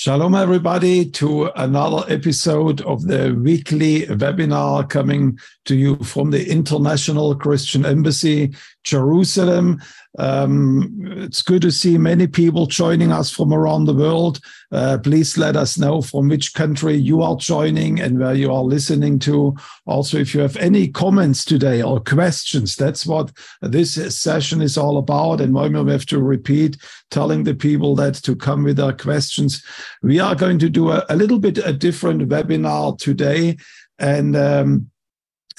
Shalom, everybody, to another episode of the weekly webinar coming to you from the International Christian Embassy, Jerusalem. Um, it's good to see many people joining us from around the world. Uh, please let us know from which country you are joining and where you are listening to. Also, if you have any comments today or questions, that's what this session is all about. And we have to repeat telling the people that to come with their questions. We are going to do a, a little bit a different webinar today. And um,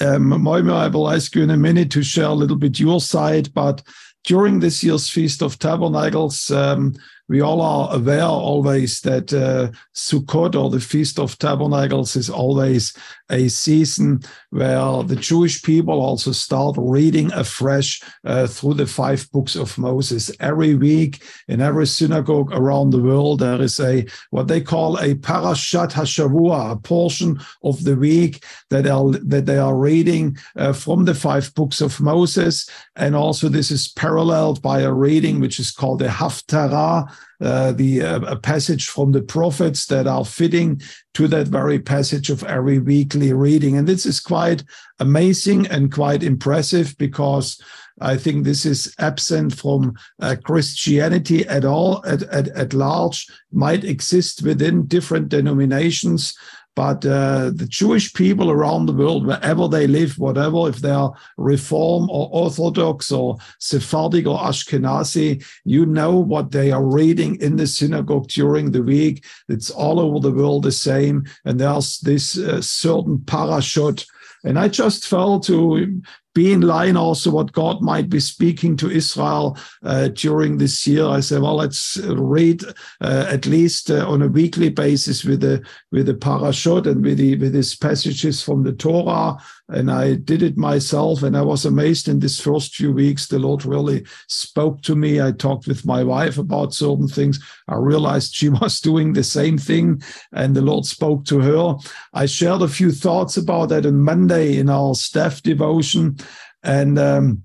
um, I will ask you in a minute to share a little bit your side, but during this year's Feast of Tabernacles, um, we all are aware always that uh, Sukkot or the Feast of Tabernacles is always a season where the Jewish people also start reading afresh uh, through the five books of Moses. Every week in every synagogue around the world, there is a what they call a Parashat Hashavua, a portion of the week that are that they are reading uh, from the five books of Moses, and also this is paralleled by a reading which is called the Haftarah uh, the uh, passage from the prophets that are fitting to that very passage of every weekly reading. And this is quite amazing and quite impressive because I think this is absent from uh, Christianity at all, at, at, at large, might exist within different denominations. But uh, the Jewish people around the world, wherever they live, whatever, if they are Reform or Orthodox or Sephardic or Ashkenazi, you know what they are reading in the synagogue during the week. It's all over the world the same. And there's this uh, certain parashot. And I just felt to be in line also what God might be speaking to Israel uh, during this year. I said, well, let's read uh, at least uh, on a weekly basis with the with the parashot and with the with these passages from the Torah. And I did it myself, and I was amazed in these first few weeks. The Lord really spoke to me. I talked with my wife about certain things. I realized she was doing the same thing, and the Lord spoke to her. I shared a few thoughts about that on Monday in our staff devotion and um,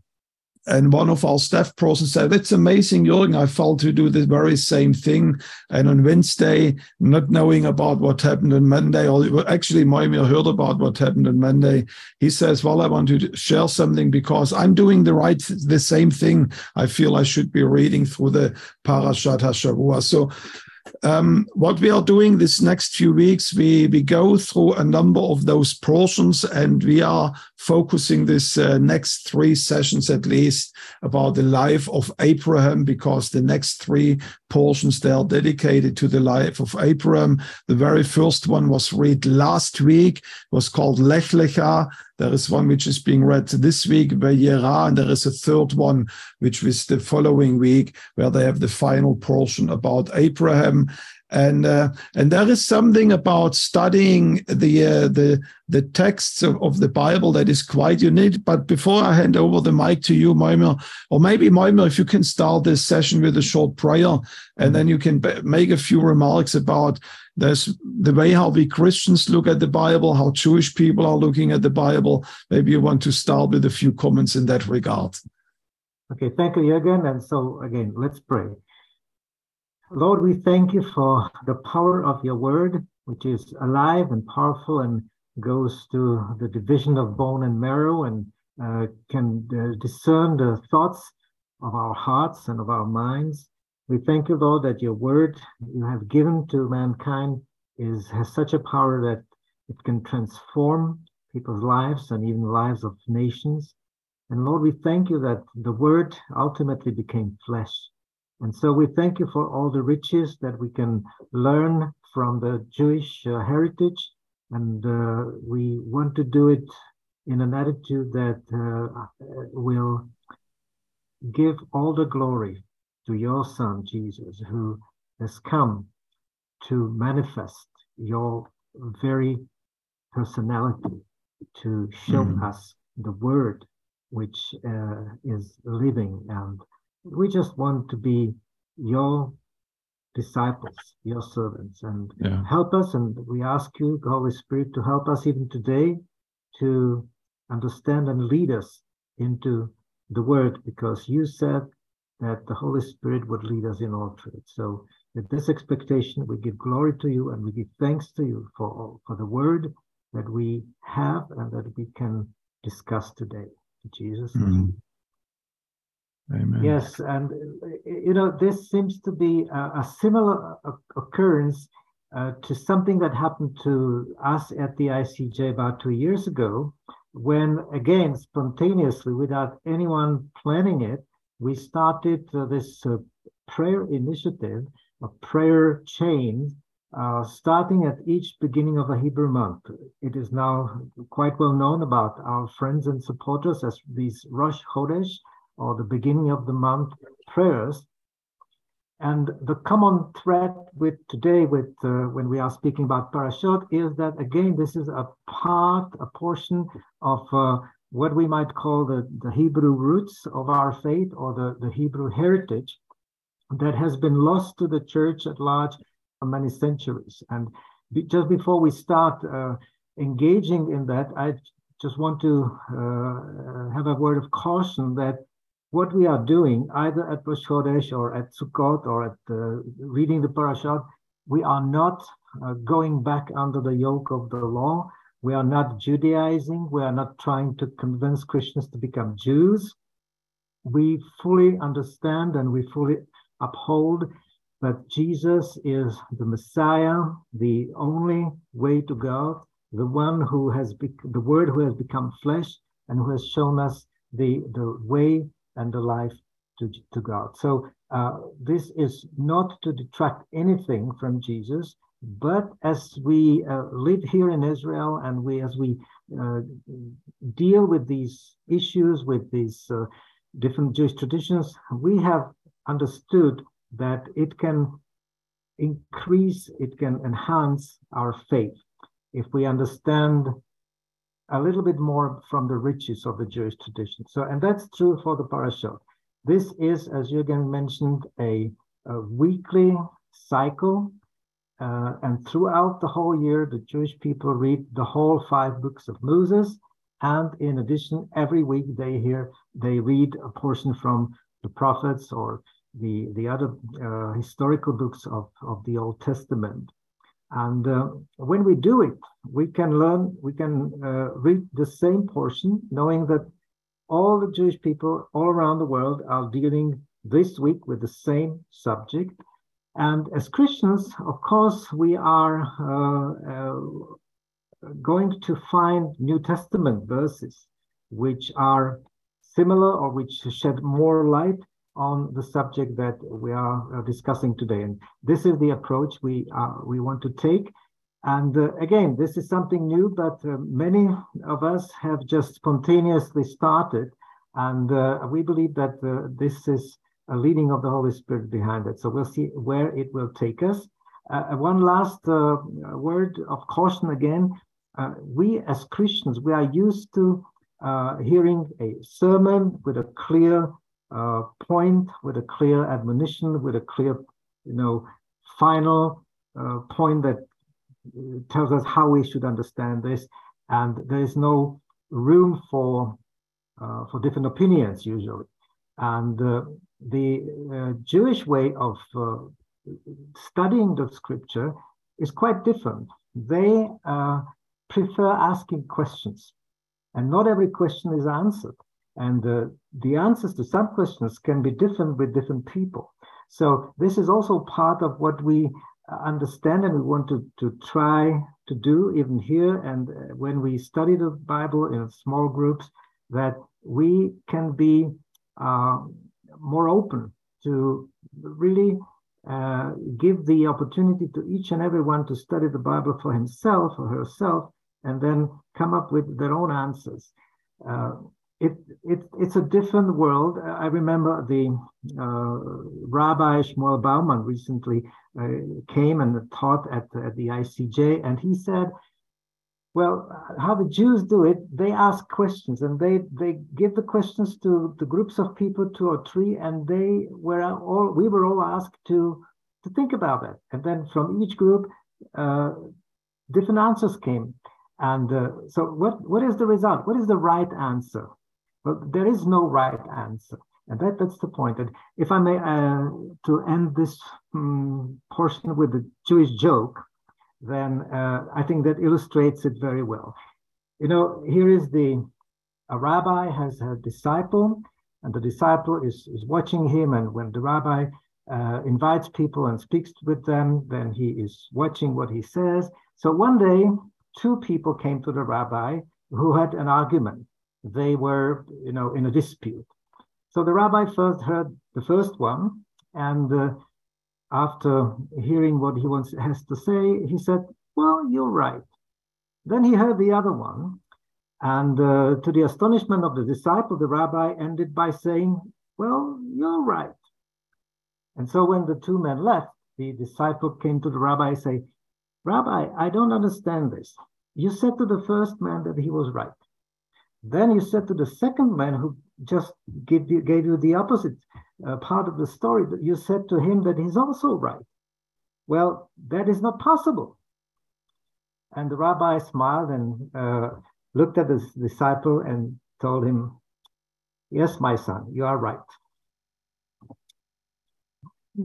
and one of our staff persons said, "That's amazing, Jürgen. I felt to do the very same thing." And on Wednesday, not knowing about what happened on Monday, or actually, Mojmir heard about what happened on Monday. He says, "Well, I want to share something because I'm doing the right, the same thing. I feel I should be reading through the Parashat Hashavua." So um, what we are doing this next few weeks, we, we go through a number of those portions and we are focusing this uh, next three sessions at least about the life of Abraham because the next three portions they are dedicated to the life of Abraham. The very first one was read last week, it was called Lech Lecha. There is one which is being read this week, Vayera, and there is a third one which is the following week, where they have the final portion about Abraham and uh, and there is something about studying the uh, the the texts of, of, the Bible that is quite unique. But before I hand over the mic to you, Mojmir, or maybe Mojmir, if you can start this session with a short prayer, and then you can make a few remarks about there's the way how we Christians look at the Bible, how Jewish people are looking at the Bible. Maybe you want to start with a few comments in that regard. Okay, thank you again. And so again, let's pray. Lord, we thank you for the power of your word, which is alive and powerful and goes to the division of bone and marrow and uh, can uh, discern the thoughts of our hearts and of our minds. We thank you, Lord, that your word you have given to mankind is has such a power that it can transform people's lives and even the lives of nations. And Lord, we thank you that the word ultimately became flesh and so we thank you for all the riches that we can learn from the Jewish uh, heritage. And uh, we want to do it in an attitude that uh, will give all the glory to your Son, Jesus, who has come to manifest your very personality, to show mm. us the Word which uh, is living and we just want to be your disciples, your servants, and yeah. help us. And we ask you, Holy Spirit, to help us even today to understand and lead us into the word, because you said that the Holy Spirit would lead us in all truth. So with this expectation, we give glory to you and we give thanks to you for, for the word that we have and that we can discuss today. In Jesus' name. Mm. Amen. Yes, and you know, this seems to be a, a similar occurrence uh, to something that happened to us at the ICEJ about two years ago, when again, spontaneously, without anyone planning it, we started uh, this uh, prayer initiative, a prayer chain uh, starting at each beginning of a Hebrew month. It is now quite well known about our friends and supporters as these Rosh Chodesh, or the beginning of the month prayers. And the common thread with today, with uh, when we are speaking about parashot, is that again, this is a part, a portion of uh, what we might call the, the Hebrew roots of our faith or the, the Hebrew heritage that has been lost to the church at large for many centuries. And be, just before we start uh, engaging in that, I just want to uh, have a word of caution that what we are doing, either at Rosh Chodesh or at Sukkot or at uh, reading the parashat, we are not uh, going back under the yoke of the law. We are not Judaizing. We are not trying to convince Christians to become Jews. We fully understand and we fully uphold that Jesus is the Messiah, the only way to God, the one who has be- the Word who has become flesh and who has shown us the the way and the life to, to God. So uh, this is not to detract anything from Jesus, but as we uh, live here in Israel and we as we uh, deal with these issues, with these uh, different Jewish traditions, we have understood that it can increase, it can enhance our faith if we understand a little bit more from the riches of the Jewish tradition. So, and that's true for the parashot. This is, as Jürgen mentioned, a, a weekly cycle. Uh, and throughout the whole year, the Jewish people read the whole five books of Moses. And in addition, every week they hear they read a portion from the prophets or the the other uh, historical books of, of the Old Testament. And uh, when we do it, we can learn, we can uh, read the same portion, knowing that all the Jewish people all around the world are dealing this week with the same subject. And as Christians, of course, we are uh, uh going to find New Testament verses which are similar or which shed more light on the subject that we are uh, discussing today. And this is the approach we uh, we want to take. And uh, again, this is something new, but uh, many of us have just spontaneously started. And uh, we believe that uh, this is a leading of the Holy Spirit behind it. So we'll see where it will take us. one last word of caution again. we as Christians, we are used to hearing a sermon with a clear uh, point, with a clear admonition, with a clear, you know, final uh, point that tells us how we should understand this. And there is no room for uh, for different opinions usually. And uh, the uh, Jewish way of uh, studying the scripture is quite different. They prefer asking questions, and not every question is answered. And uh, the answers to some questions can be different with different people. So this is also part of what we uh, understand and we want to, to try to do even here. And uh, when we study the Bible in small groups, that we can be uh, more open to really uh, give the opportunity to each and everyone to study the Bible for himself or herself and then come up with their own answers. Uh, it, it, it's a different world. I remember the uh, Rabbi Shmuel Bauman recently uh, came and taught at, at the ICEJ, and he said, well, how the Jews do it, they ask questions and they, they give the questions to the groups of people, two or three, and they were all, we were all asked to, to think about it. And then from each group, uh, different answers came. And uh, so what, what is the result? What is the right answer? But there is no right answer. And that, that's the point. And if I may, uh, to end this um, portion with a Jewish joke, then uh, I think that illustrates it very well. You know, here is the a rabbi has a disciple, and the disciple is, is watching him. And when the rabbi uh, invites people and speaks with them, then he is watching what he says. So one day, two people came to the rabbi who had an argument. They were, you know, in a dispute. So the rabbi first heard the first one, and uh, after hearing what he wants has to say, he said, "Well, you're right." Then he heard the other one, and uh, to the astonishment of the disciple, the rabbi ended by saying, Well, you're right. And so when the two men left, the disciple came to the rabbi and say, Rabbi, I don't understand this. You said to the first man that he was right. Then you said to the second man who just gave you, gave you the opposite uh, part of the story, that you said to him that he's also right. Well, that is not possible. And the rabbi smiled and uh, looked at his disciple and told him, Yes, my son, you are right.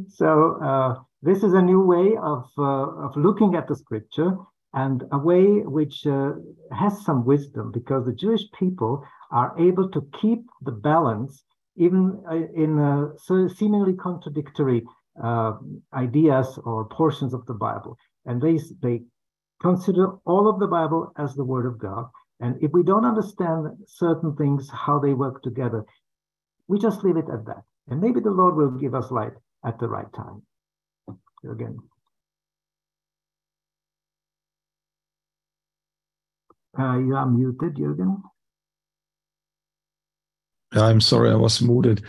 So, uh, this is a new way of, uh, of looking at the scripture and a way which uh, has some wisdom because the Jewish people are able to keep the balance even uh, in uh, seemingly contradictory uh, ideas or portions of the Bible. And they, they consider all of the Bible as the Word of God. And if we don't understand certain things, how they work together, we just leave it at that. And maybe the Lord will give us light at the right time. Again. Uh, you are muted, Jürgen. I'm sorry, I was muted.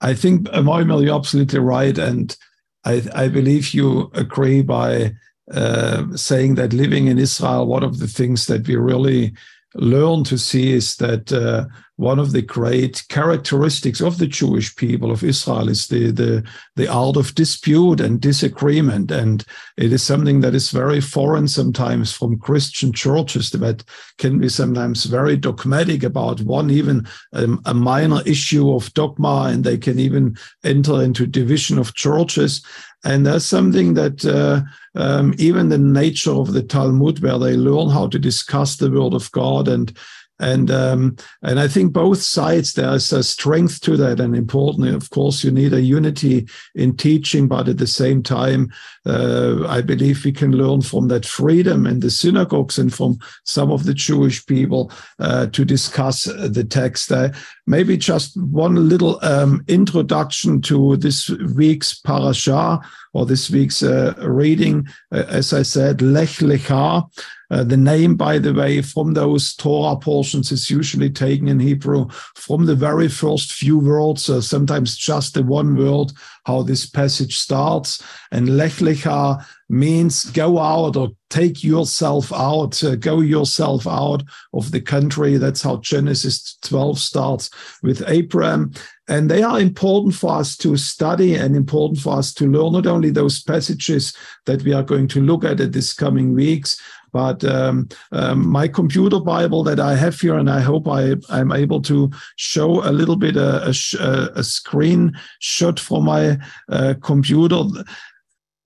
I think, Mojmir, you're absolutely right. And I, I believe you agree by uh, saying that living in Israel, one of the things that we really learn to see is that uh, one of the great characteristics of the Jewish people of Israel is the, the, the art of dispute and disagreement. And it is something that is very foreign sometimes from Christian churches that can be sometimes very dogmatic about one, even um, a minor issue of dogma, and they can even enter into division of churches. And that's something that uh, um, even the nature of the Talmud, where they learn how to discuss the word of God and and um, and I think both sides there is a strength to that and important. Of course, you need a unity in teaching, but at the same time, uh, I believe we can learn from that freedom in the synagogues and from some of the Jewish people uh, to discuss the text. Uh, maybe just one little um, introduction to this week's parasha or this week's uh, reading. Uh, as I said, Lech Lecha. Uh, the name, by the way, from those Torah portions is usually taken in Hebrew from the very first few words, uh, sometimes just the one word, how this passage starts. And Lech Lecha means go out or take yourself out, uh, go yourself out of the country. That's how Genesis 12 starts with Abraham. And they are important for us to study and important for us to learn not only those passages that we are going to look at in these coming weeks, but um, um, my computer Bible that I have here, and I hope I, I'm able to show a little bit a, uh, a, uh, a screen shot from my uh, computer.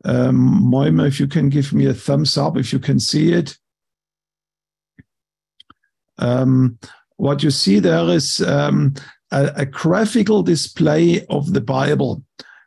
Um, Moima, if you can give me a thumbs up if you can see it. Um, what you see there is um, a, a, graphical display of the Bible.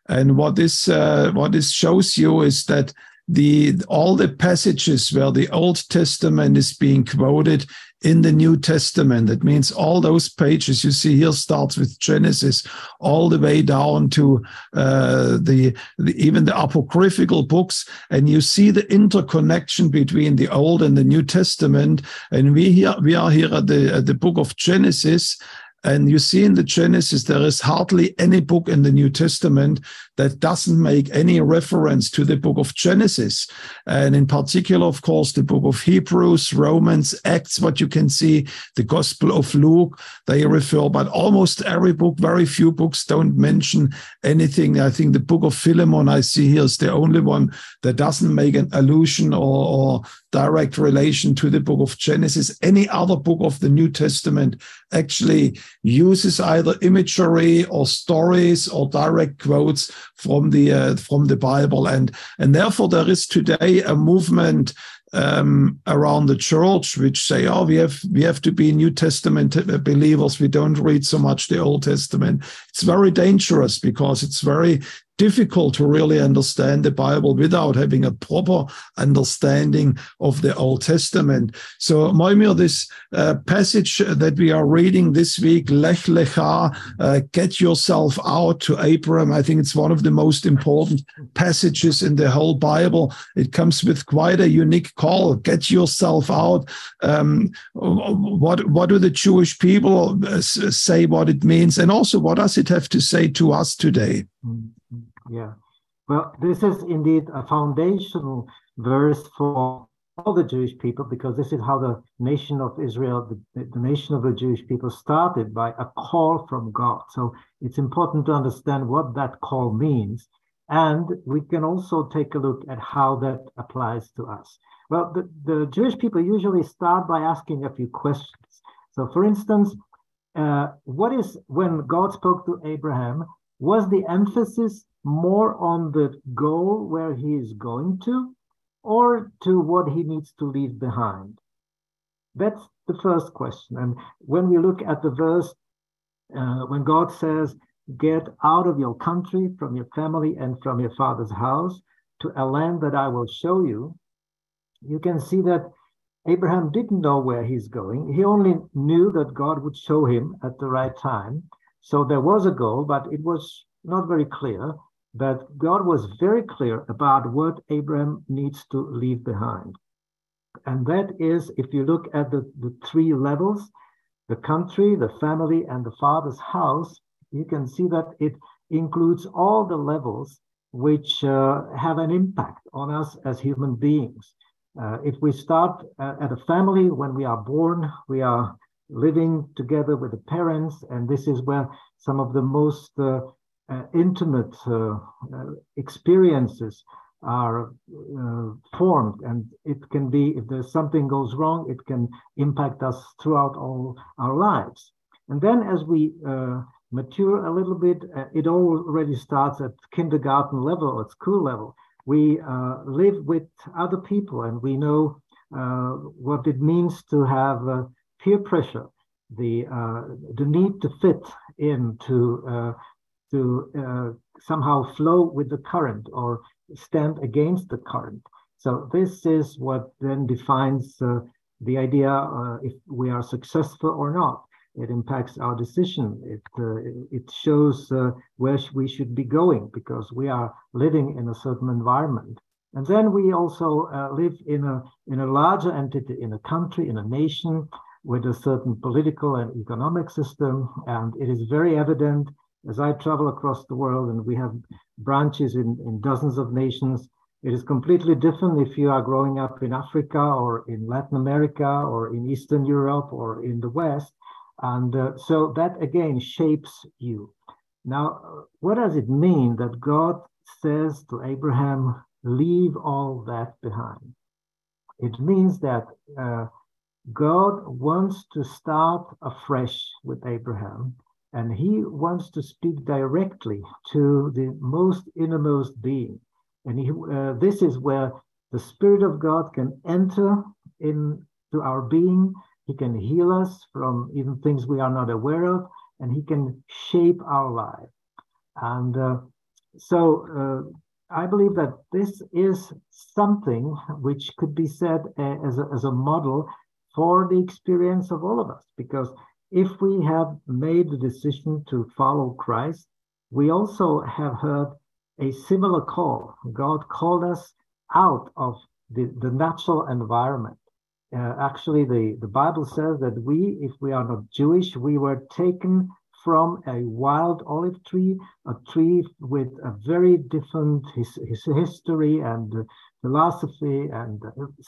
And what this uh, what this shows you is that the all the passages where the Old Testament is being quoted in the New Testament. That means all those pages you see here starts with Genesis all the way down to uh, the, the, even the apocryphal books, and you see the interconnection between the Old and the New Testament. And we here we are here at the at the book of Genesis, and you see in the Genesis, there is hardly any book in the New Testament that doesn't make any reference to the book of Genesis. And in particular, of course, the book of Hebrews, Romans, Acts, what you can see, the Gospel of Luke, they refer, but almost every book, very few books don't mention anything. I think the book of Philemon I see here is the only one that doesn't make an allusion or, or direct relation to the book of Genesis. Any other book of the New Testament actually uses either imagery or stories or direct quotes from the uh, from the Bible, and and therefore there is today a movement um, around the church, which say, "Oh, we have we have to be New Testament believers. We don't read so much the Old Testament." It's very dangerous because it's very difficult to really understand the Bible without having a proper understanding of the Old Testament. So, Mojmir, this uh, passage that we are reading this week, Lech Lecha, uh, get yourself out to Abraham. I think it's one of the most important passages in the whole Bible. It comes with quite a unique call. Get yourself out. Um, what what do the Jewish people uh, say? What it means, and also what does it have to say to us today? Mm. Yeah. Well, this is indeed a foundational verse for all the Jewish people because this is how the nation of Israel, the, the nation of the Jewish people, started by a call from God. So it's important to understand what that call means. And we can also take a look at how that applies to us. Well, the, the Jewish people usually start by asking a few questions. So, for instance, uh, what is when God spoke to Abraham, was the emphasis more on the goal where he is going to or to what he needs to leave behind? That's the first question. And when we look at the verse, uh, when God says, Get out of your country, from your family, and from your father's house to a land that I will show you, you can see that Abraham didn't know where he's going. He only knew that God would show him at the right time. So there was a goal, but it was not very clear. But God was very clear about what Abraham needs to leave behind. And that is, if you look at the, the three levels the country, the family, and the father's house you can see that it includes all the levels which uh, have an impact on us as human beings. Uh, if we start at a family, when we are born, we are living together with the parents, and this is where some of the most uh, uh, intimate uh, uh, experiences are uh, formed and it can be if there's something goes wrong it can impact us throughout all our lives. And then as we uh, mature a little bit uh, it already starts at kindergarten level or school level. We live with other people and we know what it means to have peer pressure the the need to fit into to uh, somehow flow with the current or stand against the current. So this is what then defines uh, the idea uh, if we are successful or not. It impacts our decision. It uh, it shows uh, where we should be going because we are living in a certain environment. And then we also uh, live in a in a larger entity, in a country, in a nation, with a certain political and economic system. And it is very evident as I travel across the world and we have branches in, in dozens of nations, it is completely different if you are growing up in Africa or in Latin America or in Eastern Europe or in the West. And uh, so that again shapes you. Now, what does it mean that God says to Abraham, leave all that behind? It means that uh, God wants to start afresh with Abraham and he wants to speak directly to the most innermost being. And he, uh, this is where the Spirit of God can enter into our being. He can heal us from even things we are not aware of, and he can shape our life. And uh, so uh, I believe that this is something which could be said uh, as, a, as a model for the experience of all of us, because if we have made the decision to follow Christ, we also have heard a similar call. God called us out of the, the natural environment. Uh, actually, the, the Bible says that we, if we are not Jewish, we were taken from a wild olive tree, a tree with a very different his, his history and philosophy and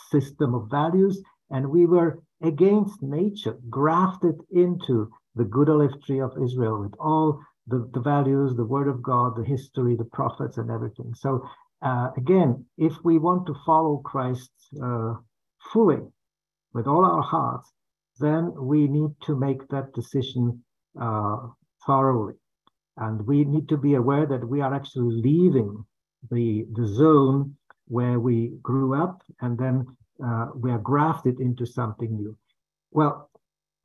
system of values, and we were against nature, grafted into the good olive tree of Israel with all the, the values, the word of God, the history, the prophets, and everything. So, uh, again, if we want to follow Christ uh, fully with all our hearts, then we need to make that decision uh, thoroughly. And we need to be aware that we are actually leaving the, the zone where we grew up and then uh, we are grafted into something new. Well,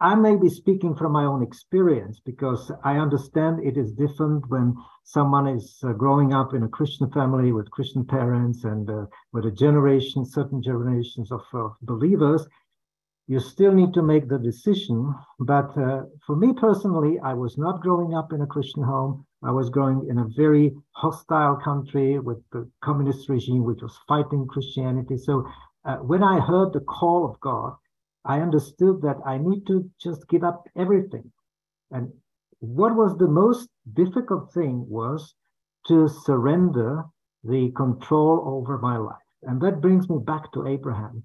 I may be speaking from my own experience because I understand it is different when someone is uh, growing up in a Christian family with Christian parents and uh, with a generation, certain generations of believers. You still need to make the decision. But uh, for me personally, I was not growing up in a Christian home. I was growing in a very hostile country with the communist regime, which was fighting Christianity. So uh, when I heard the call of God, I understood that I need to just give up everything. And what was the most difficult thing was to surrender the control over my life. And that brings me back to Abraham.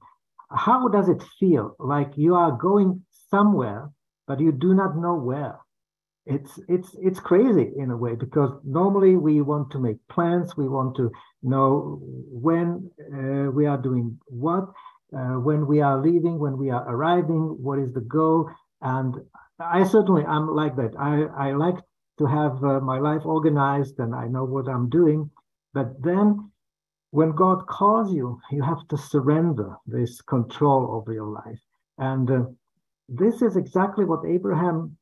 How does it feel like you are going somewhere, but you do not know where? It's it's it's crazy in a way because normally we want to make plans, we want to know when uh, we are doing what, uh, when we are leaving, when we are arriving, what is the goal. And I certainly i'm like that. I, I like to have uh, my life organized and I know what I'm doing. But then when God calls you, you have to surrender this control over your life. And uh, this is exactly what Abraham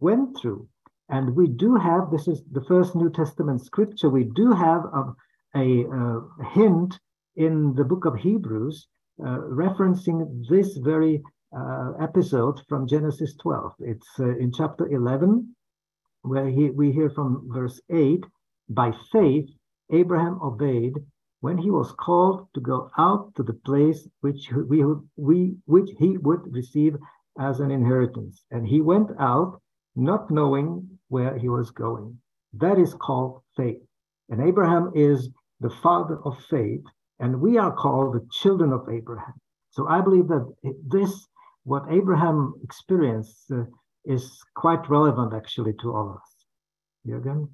went through. And we do have, this is the first New Testament scripture, we do have a, a, a hint in the book of Hebrews uh, referencing this very uh, episode from Genesis 12. It's uh, in chapter 11, where he, we hear from verse 8 By faith, Abraham obeyed when he was called to go out to the place which we, we which he would receive as an inheritance. And he went out not knowing where he was going. That is called faith. And Abraham is the father of faith and we are called the children of Abraham. So I believe that this, what Abraham experienced, uh, is quite relevant actually to all of us. Jürgen?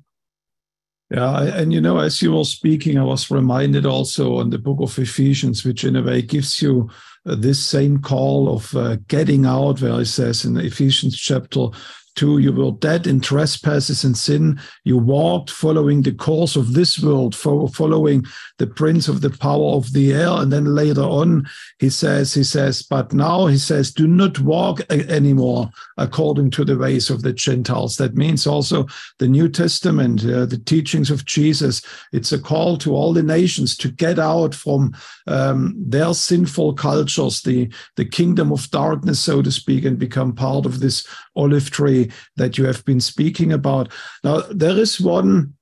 Yeah, and you know, as you were speaking, I was reminded also on the book of Ephesians, which in a way gives you uh, this same call of uh, getting out, where it says in Ephesians chapter 2 you were dead in trespasses and sin. You walked following the course of this world following the prince of the power of the air. And then later on he says he says but now he says do not walk anymore according to the ways of the gentiles. That means also the new testament uh, the teachings of jesus. It's a call to all the nations to get out from um, their sinful cultures the the kingdom of darkness so to speak and become part of this olive tree that you have been speaking about. Now, there is one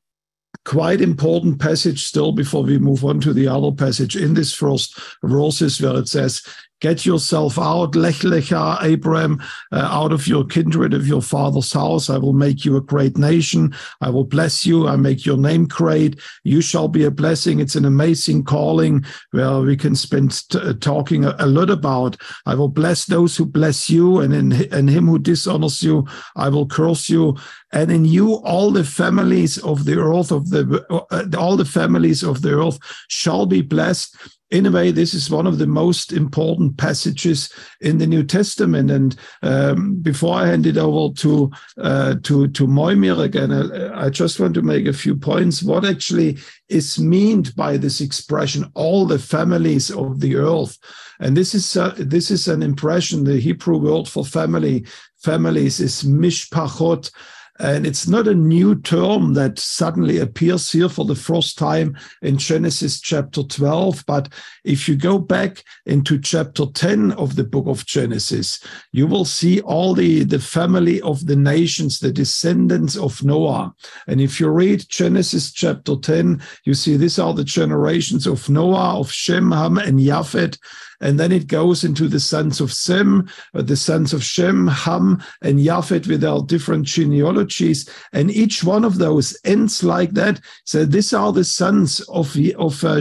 quite important passage still before we move on to the other passage in this first verses where it says, Get yourself out, Lech Lecha, Abraham, uh, out of your kindred of your father's house. I will make you a great nation. I will bless you. I make your name great. You shall be a blessing. It's an amazing calling where we can spend uh, talking a, a, lot about. I will bless those who bless you, and in and him who dishonors you, I will curse you. And in you, all the families of the earth of the uh, all the families of the earth shall be blessed in a way, this is one of the most important passages in the New Testament. And um, before I hand it over to uh, to to Mojmir again, I, uh, I, just want to make a few points. What actually is meant by this expression, "all the families of the earth," and this is uh, this is an impression. The Hebrew word for family families is mishpachot. And it's not a new term that suddenly appears here for the first time in Genesis chapter 12. But if you go back into chapter 10 of the book of Genesis, you will see all the, the family of the nations, the descendants of Noah. And if you read Genesis chapter 10, you see these are the generations of Noah, of Shem, Ham, and Japhet. And then it goes into the sons of Sem, uh, the sons of Shem, Ham, and Japhet with our different genealogies. And each one of those ends like that. So these are the sons of, of, uh,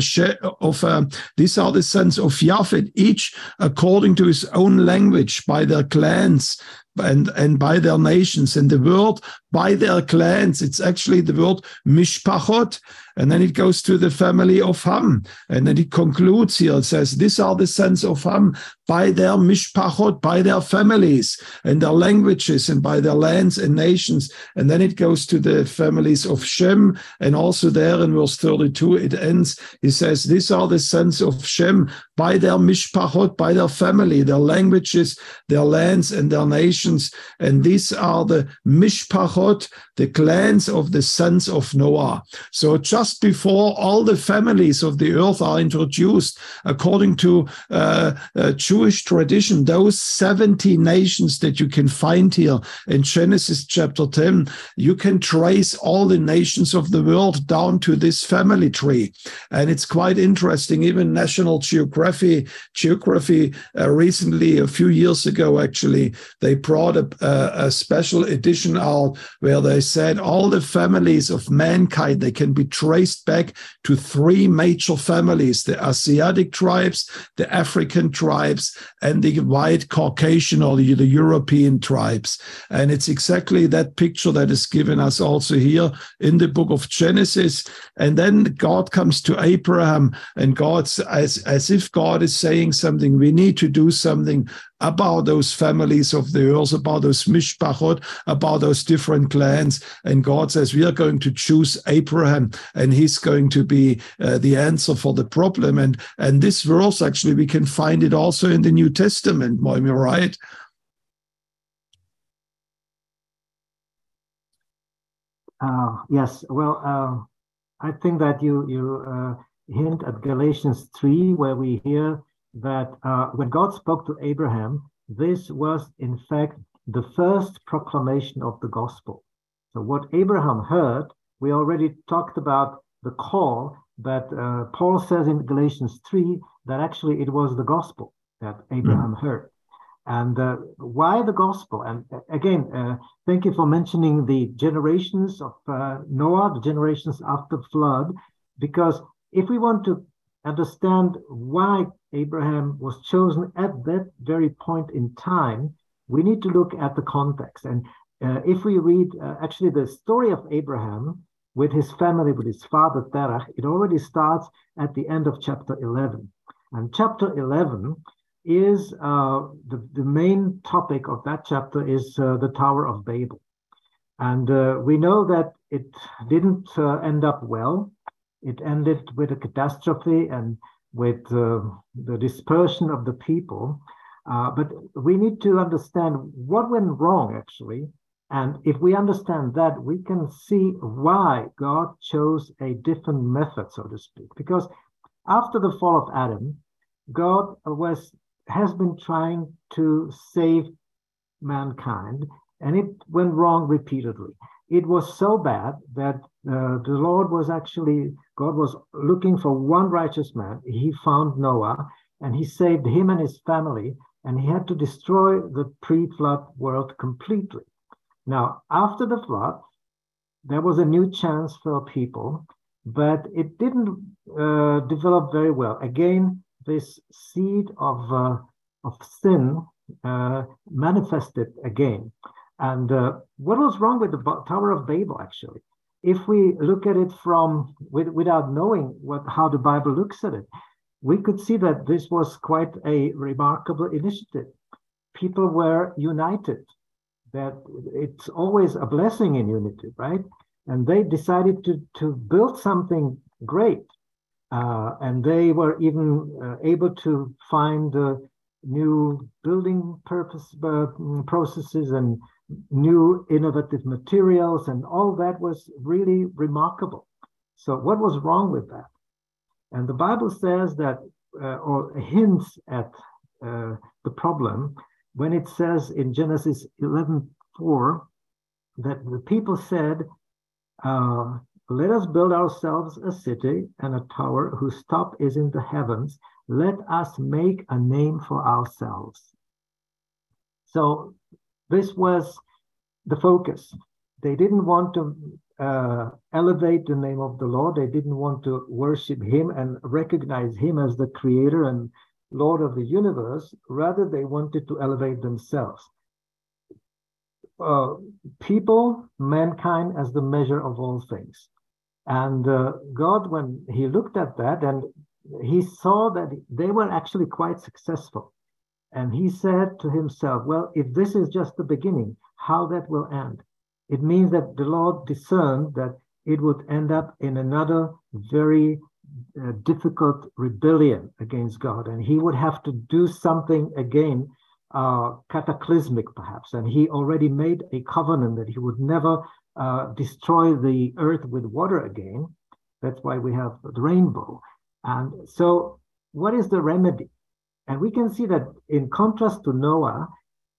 of uh, these are the sons of Japhet, each according to his own language by their clans and, and by their nations. And the word by their clans. It's actually the word mishpachot, and then it goes to the family of Ham. And then it concludes here. It says, These are the sons of Ham by their mishpachot, by their families and their languages and by their lands and nations. And then it goes to the families of Shem. And also there in verse 32, it ends. He says, These are the sons of Shem by their mishpachot, by their family, their languages, their lands and their nations. And these are the mishpachot, the clans of the sons of Noah. So just before all the families of the earth are introduced, according to uh, uh, Jewish tradition, those 70 nations that you can find here in Genesis chapter 10, you can trace all the nations of the world down to this family tree. And it's quite interesting. Even National Geography, Geography uh, recently, a few years ago, actually, they brought a, a, a special edition out where they said all the families of mankind, they can be traced back to three major families, the Asiatic tribes, the African tribes, and the white Caucasian or the, European tribes. And it's exactly that picture that is given us also here in the book of Genesis. And then God comes to Abraham and God's as, as if God is saying something, we need to do something about those families of the earth, about those mishpachot, about those different clans. And God says, we are going to choose Abraham and he's going to be uh, the answer for the problem. And, and this verse, actually, we can find it also in the New Testament. Am I right? Uh, yes, well, uh, I think that you you uh, hint at Galatians three, where we hear that uh, when God spoke to Abraham, this was in fact the first proclamation of the gospel. So, what Abraham heard, we already talked about the call that uh, Paul says in Galatians 3 that actually it was the gospel that Abraham mm. heard. And uh, why the gospel? And uh, again, uh, thank you for mentioning the generations of uh, Noah, the generations after the flood, because if we want to understand why Abraham was chosen at that very point in time, we need to look at the context. And uh, if we read uh, actually the story of Abraham with his family, with his father Terah, it already starts at the end of chapter 11. And chapter 11 is uh, the, the main topic of that chapter is uh, the Tower of Babel. And uh, we know that it didn't uh, end up well. It ended with a catastrophe and with uh, the dispersion of the people. Uh, but we need to understand what went wrong, actually. And if we understand that, we can see why God chose a different method, so to speak. Because after the fall of Adam, God was has been trying to save mankind, and it went wrong repeatedly. It was so bad that uh, the Lord was actually God was looking for one righteous man. He found Noah and he saved him and his family, and he had to destroy the pre flood world completely. Now, after the flood, there was a new chance for people, but it didn't uh, develop very well. Again, this seed of, uh, of sin uh, manifested again. And uh, what was wrong with the Tower of Babel, actually? If we look at it from with, without knowing what how the Bible looks at it, we could see that this was quite a remarkable initiative. People were united. That it's always a blessing in unity, right? And they decided to to build something great, uh, and they were even uh, able to find uh, new building purpose uh, processes and new innovative materials, and all that was really remarkable. So, what was wrong with that? And the Bible says that, uh, or hints at uh, the problem when it says in Genesis 11 4 that the people said, uh, Let us build ourselves a city and a tower whose top is in the heavens. Let us make a name for ourselves. So this was the focus. They didn't want to uh, elevate the name of the Lord. They didn't want to worship Him and recognize Him as the Creator and Lord of the universe. Rather, they wanted to elevate themselves. uh, people, mankind, as the measure of all things. And uh, God, when He looked at that, and He saw that they were actually quite successful. And He said to Himself, Well, if this is just the beginning, how that will end? It means that the Lord discerned that it would end up in another very uh, difficult rebellion against God, and he would have to do something again, uh, cataclysmic perhaps. And he already made a covenant that he would never uh, destroy the earth with water again. That's why we have the rainbow. And so, what is the remedy? And we can see that in contrast to Noah,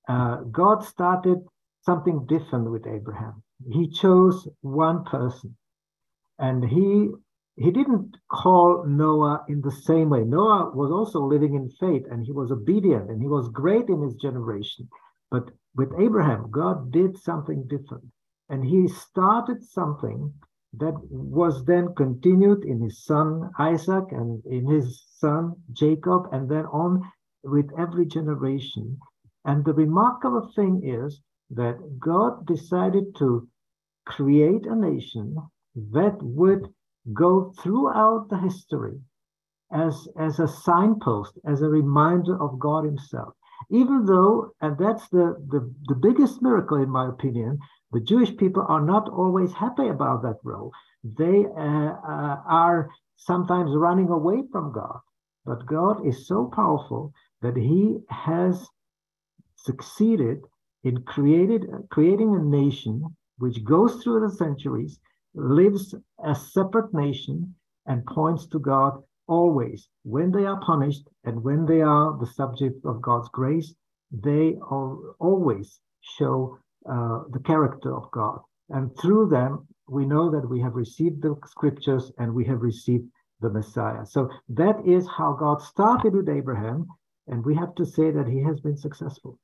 uh, God started something different with Abraham. He chose one person, and he he didn't call Noah in the same way. Noah was also living in faith and he was obedient and he was great in his generation. But with Abraham, God did something different. And he started something that was then continued in his son Isaac and in his son Jacob, and then on with every generation. And the remarkable thing is that God decided to create a nation that would go throughout the history as, as a signpost, as a reminder of God Himself. Even though, and that's the, the, the biggest miracle, in my opinion, the Jewish people are not always happy about that role. They uh, uh, are sometimes running away from God. But God is so powerful that He has succeeded in created, creating a nation which goes through the centuries lives a separate nation and points to God always. When they are punished and when they are the subject of God's grace, they are always show uh, the character of God. And through them, we know that we have received the scriptures and we have received the Messiah. So that is how God started with Abraham. And we have to say that he has been successful.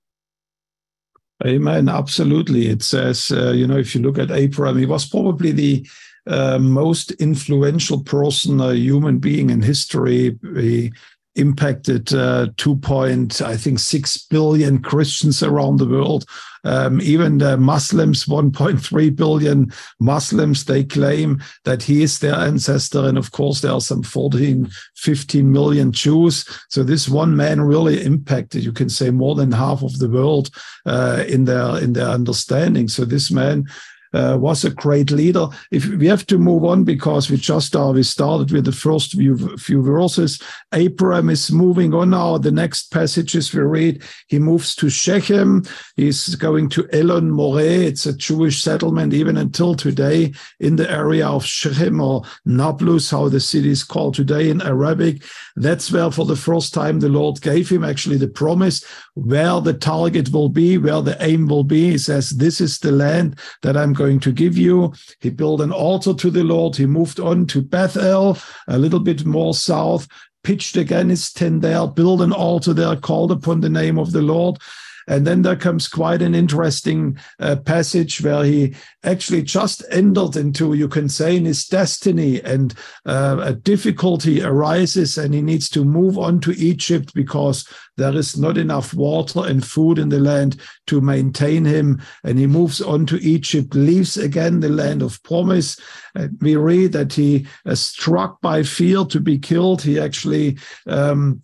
Amen. Absolutely. It says, uh, you know, if you look at Abraham, he was probably the uh, most influential person, a human being in history. He impacted uh, 2. Point, I think 6 billion Christians around the world. Um, even the Muslims, 1.3 billion Muslims, they claim that he is their ancestor. And of course, there are some 14, 15 million Jews. So this one man really impacted, you can say, more than half of the world uh, in their in their understanding. So this man uh, was a great leader. If we have to move on because we just uh, we started with the first few, few verses. Abraham is moving on now. The next passages we read, he moves to Shechem. He's going to Elon Moreh. It's a Jewish settlement even until today in the area of Shechem or Nablus, how the city is called today in Arabic. That's where for the first time the Lord gave him actually the promise where the target will be, where the aim will be. He says, this is the land that I'm going going to give you. He built an altar to the Lord. He moved on to Bethel, a little bit more south, pitched again his tent there, built an altar there, called upon the name of the Lord. And then there comes quite an interesting uh, passage where he actually just entered into, you can say, in his destiny, and uh, a difficulty arises, and he needs to move on to Egypt because there is not enough water and food in the land to maintain him. And he moves on to Egypt, leaves again the land of promise. We read that he, uh, struck by fear to be killed, he actually um,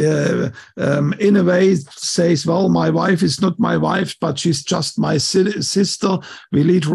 uh, um, in a way says, well, my wife is not my wife, but she's just my sister. We read,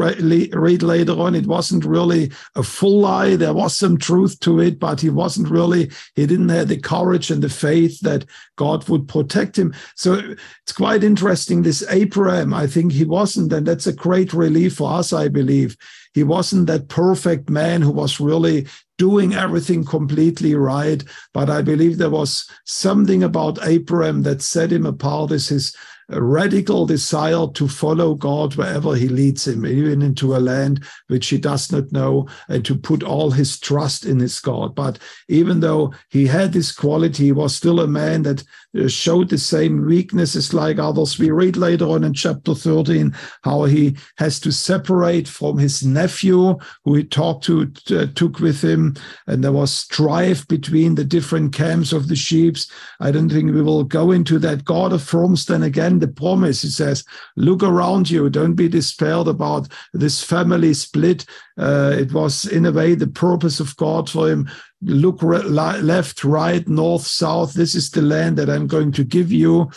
read later on, it wasn't really a full lie. There was some truth to it, but he wasn't really, he didn't have the courage and the faith that God would protect him. So it's quite interesting. This Abraham, I think he wasn't, and that's a great relief for us, I believe. He wasn't that perfect man who was really doing everything completely right. But I believe there was something about Abraham that set him apart as his radical desire to follow God wherever he leads him, even into a land which he does not know, and to put all his trust in his God. But even though he had this quality, he was still a man that uh, showed the same weaknesses like others. We read later on in chapter 13 how he has to separate from his nephew, who he talked to, uh, took with him and there was strife between the different camps of the sheep. I don't think we will go into that. God affirms then again the promise. He says, Look around you, don't be despaired about this family split. Uh, it was, in a way, the purpose of God for him look left, right, north, south. This is the land that I'm going to give you.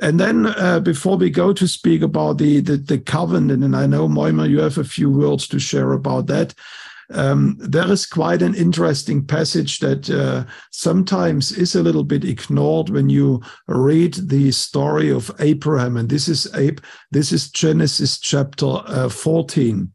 And then uh, before we go to speak about the, the, the covenant, and I know Mojmir, you have a few words to share about that. Um, there is quite an interesting passage that uh, sometimes is a little bit ignored when you read the story of Abraham, and this is Ab- this is Genesis chapter uh, 14.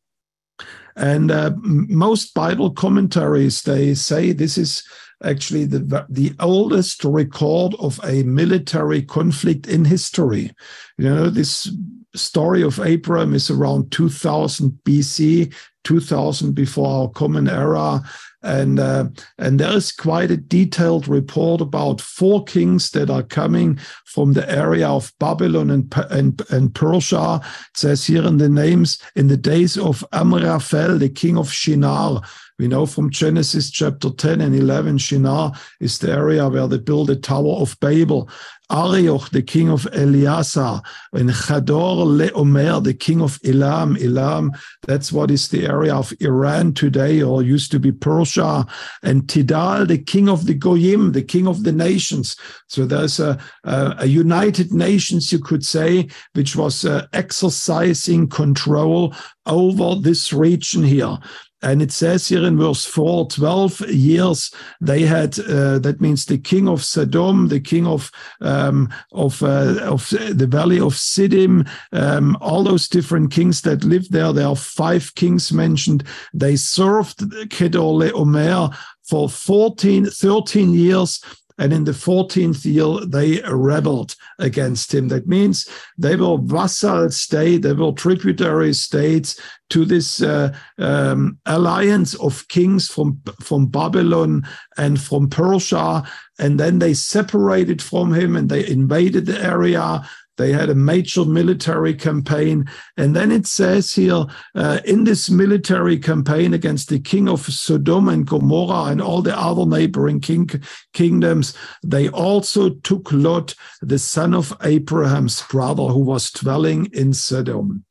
And uh, most Bible commentaries they say this is actually the the oldest record of a military conflict in history. You know, this story of Abraham is around 2000 BC, 2000 before our common era. And, uh, and there is quite a detailed report about four kings that are coming from the area of Babylon and, and, and Persia. It says here in the names, in the days of Amraphel, the king of Shinar, we know from Genesis chapter 10 and 11, Shinar is the area where they built the Tower of Babel. Arioch, the king of Ellasar, and Chedorlaomer, the king of Elam. Elam, that's what is the area of Iran today, or used to be Persia. And Tidal, the king of the Goyim, the king of the nations. So there's a, a, a United Nations, you could say, which was uh, exercising control over this region here. And it says here in verse 4 12 years they had, uh, that means the king of Sodom, the king of, um, of, uh, of the valley of Siddim, um, all those different kings that lived there. There are five kings mentioned. They served Chedorlaomer for 14, 13 years and in the 14th year, they rebelled against him. That means they were vassal state, they were tributary states to this uh, um, alliance of kings from, from Babylon and from Persia. And then they separated from him and they invaded the area. They had a major military campaign. And then it says here uh, in this military campaign against the king of Sodom and Gomorrah and all the other neighboring king, kingdoms, they also took Lot, the son of Abraham's brother, who was dwelling in Sodom.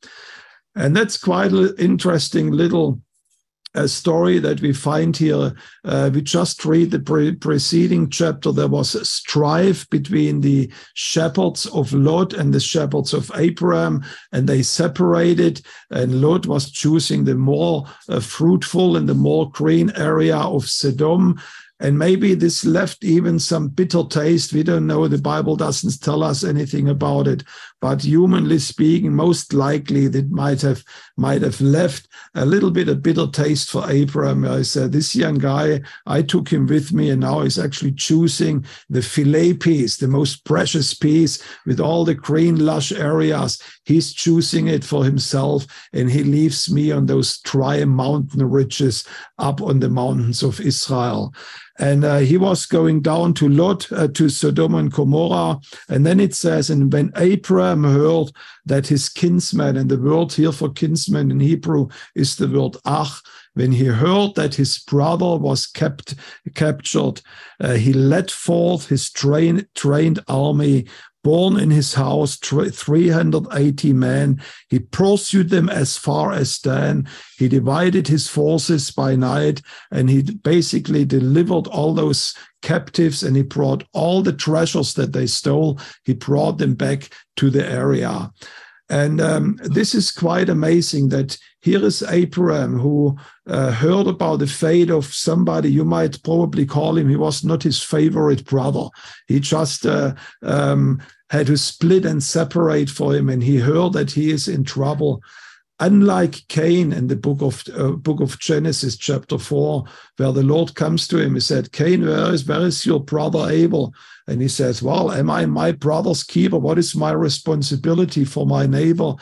And that's quite an interesting little a story that we find here. Uh, we just read the pre- preceding chapter. There was a strife between the shepherds of Lot and the shepherds of Abraham, and they separated. And Lot was choosing the more uh, fruitful and the more green area of Sodom. And maybe this left even some bitter taste. We don't know. The Bible doesn't tell us anything about it. But humanly speaking, most likely that might have might have left a little bit of bitter taste for Abraham. I said, this young guy, I took him with me, and now he's actually choosing the fillet piece, the most precious piece with all the green, lush areas. He's choosing it for himself, and he leaves me on those dry mountain ridges up on the mountains of Israel. And uh, he was going down to Lot, uh, to Sodom and Gomorrah. And then it says, and when Abraham heard that his kinsman, and the word here for kinsman in Hebrew is the word ach, when he heard that his brother was kept captured, uh, he led forth his train, trained army born in his house, 380 men. He pursued them as far as Dan. He divided his forces by night and he basically delivered all those captives and he brought all the treasures that they stole. He brought them back to the area. And um, this is quite amazing that here is Abraham who uh, heard about the fate of somebody you might probably call him. He was not his favorite brother. He just uh, um, had to split and separate for him, and he heard that he is in trouble. Unlike Cain in the book of uh, book of Genesis, chapter four, where the Lord comes to him, he said, "Cain, where is where is your brother Abel?" And he says, Well, am I my brother's keeper? What is my responsibility for my neighbor?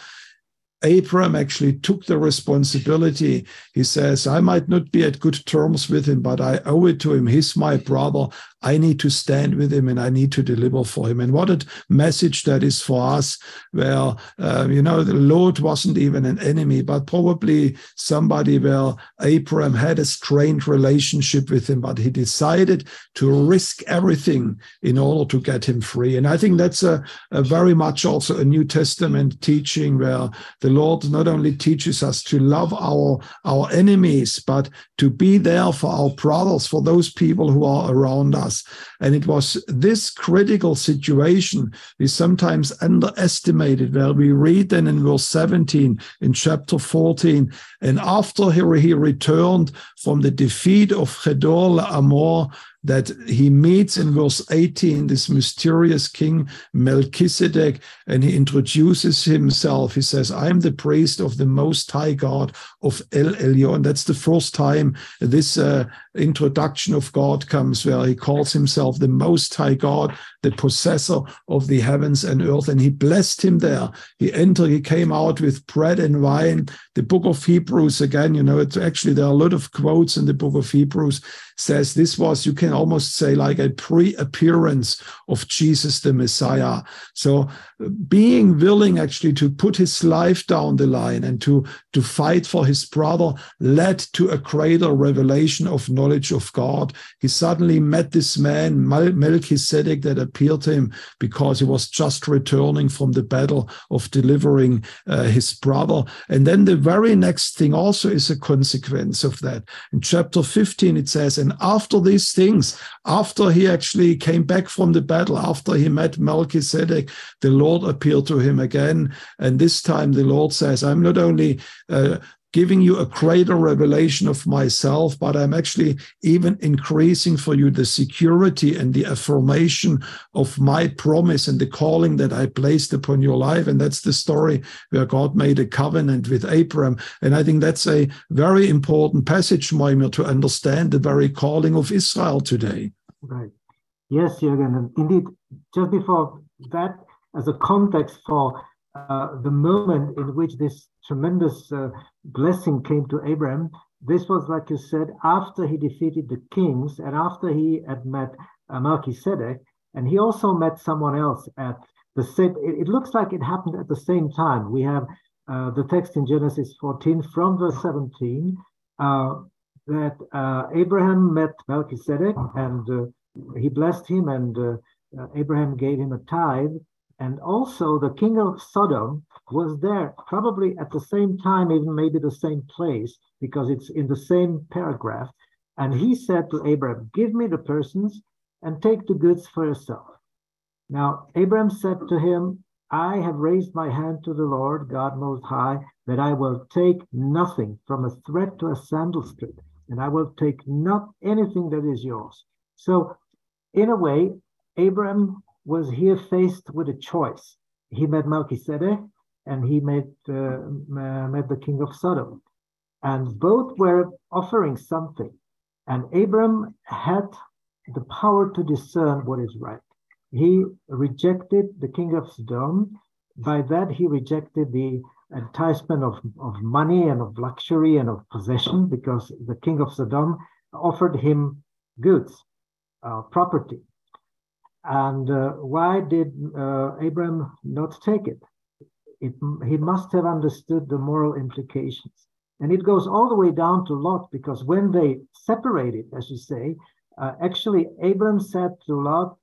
Abram actually took the responsibility. He says, I might not be at good terms with him, but I owe it to him. He's my brother. I need to stand with him and I need to deliver for him. And what a message that is for us, where, uh, you know, the Lord wasn't even an enemy, but probably somebody where Abraham had a strained relationship with him, but he decided to risk everything in order to get him free. And I think that's a, a very much also a New Testament teaching where the Lord not only teaches us to love our, our enemies, but to be there for our brothers, for those people who are around us. And it was this critical situation we sometimes underestimated, where we read then in verse 17 in chapter 14, and after he, returned from the defeat of Chedor Amor, that he meets in verse 18 this mysterious king Melchizedek and he introduces himself. He says, I am the priest of the Most High God of El Elyon. That's the first time this uh, introduction of God comes, where he calls himself the Most High God, the possessor of the heavens and earth. And he blessed him there. He entered, he came out with bread and wine. The book of Hebrews, again, you know, it's actually there are a lot of quotes in the book of Hebrews says this was, you can almost say, like a pre appearance of Jesus the Messiah. So uh, being willing actually to put his life down the line and to, to fight for his brother led to a greater revelation of knowledge of God. He suddenly met this man, Melchizedek, that appeared to him because he was just returning from the battle of delivering uh, his brother. And then the very next thing also is a consequence of that. In chapter 15, it says, And after these things, after he actually came back from the battle, after he met Melchizedek, the Lord appealed to him again. And this time the Lord says, I'm not only uh, giving you a greater revelation of myself, but I'm actually even increasing for you the security and the affirmation of my promise and the calling that I placed upon your life. And that's the story where God made a covenant with Abraham. And I think that's a very important passage, Mojmir, to understand the very calling of Israel today. Right. Yes, Jürgen. And indeed, just before that, as a context for the moment in which this tremendous uh, blessing came to Abraham. This was, like you said, after he defeated the kings and after he had met uh, Melchizedek, and he also met someone else at the same. It, it looks like it happened at the same time. We have uh, the text in Genesis 14 from verse 17 uh, that uh, Abraham met Melchizedek and he blessed him, and Abraham gave him a tithe. And also, the king of Sodom was there, probably at the same time, even maybe the same place, because it's in the same paragraph. And he said to Abraham, Give me the persons and take the goods for yourself. Now, Abraham said to him, I have raised my hand to the Lord, God Most High, that I will take nothing from a thread to a sandal strip, and I will take not anything that is yours. So, in a way, Abraham was here faced with a choice. He met Melchizedek and he met, uh, met the king of Sodom. And both were offering something. And Abram had the power to discern what is right. He rejected the king of Sodom. By that, he rejected the enticement of, of money and of luxury and of possession because the king of Sodom offered him goods, uh, property. And uh, why did uh, Abraham not take it? it? He must have understood the moral implications. And it goes all the way down to Lot, because when they separated, as you say, uh, actually, Abraham said to Lot,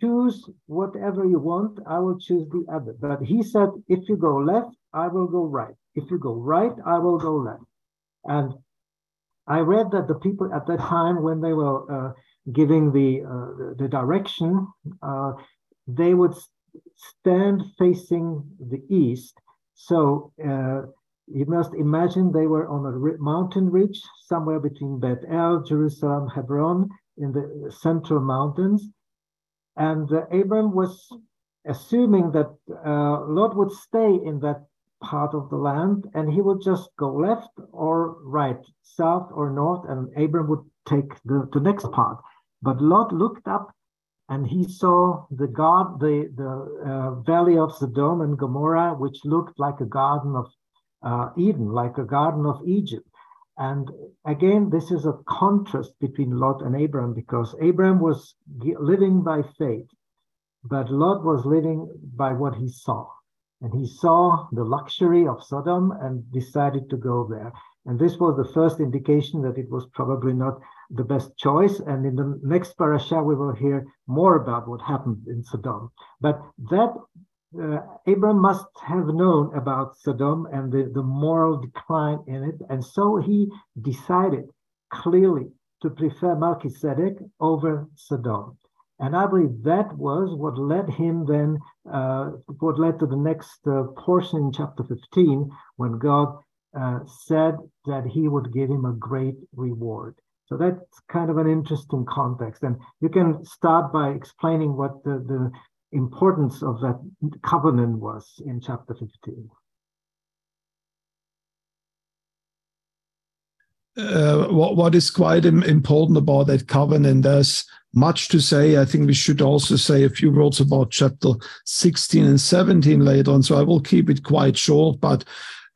Choose whatever you want, I will choose the other. But he said, If you go left, I will go right. If you go right, I will go left. And I read that the people at that time, when they were uh, giving the uh, the direction, uh, they would stand facing the east. So uh, you must imagine they were on a mountain ridge somewhere between Beth El, Jerusalem, Hebron, in the central mountains. And uh, Abram was assuming that uh, Lot would stay in that part of the land and he would just go left or right, south or north, and Abram would take the, the next part. But Lot looked up and he saw the god, the, the uh, valley of Sodom and Gomorrah, which looked like a garden of uh, Eden, like a garden of Egypt. And again, this is a contrast between Lot and Abraham because Abraham was living by faith, but Lot was living by what he saw. And he saw the luxury of Sodom and decided to go there. And this was the first indication that it was probably not the best choice. And in the next parasha, we will hear more about what happened in Sodom. But that uh, Abram must have known about Sodom and the, the moral decline in it. And so he decided clearly to prefer Melchizedek over Sodom. And I believe that was what led him then, uh, what led to the next uh, portion in chapter 15, when God uh, said that he would give him a great reward. So that's kind of an interesting context. And you can start by explaining what the, the importance of that covenant was in chapter 15. Uh, what, what is quite important about that covenant, there's much to say. I think we should also say a few words about chapter 16 and 17 later on. So I will keep it quite short, but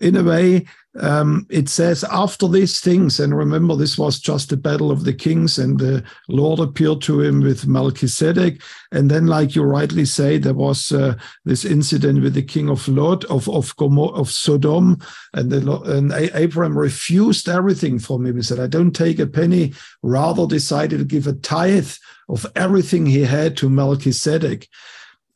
in a way, um, it says after these things, and remember, this was just the battle of the kings, and the Lord appeared to him with Melchizedek. And then, like you rightly say, there was uh, this incident with the king of Lot of of, of Sodom, and, the, and Abraham refused everything from him. He said, "I don't take a penny." Rather, decided to give a tithe of everything he had to Melchizedek.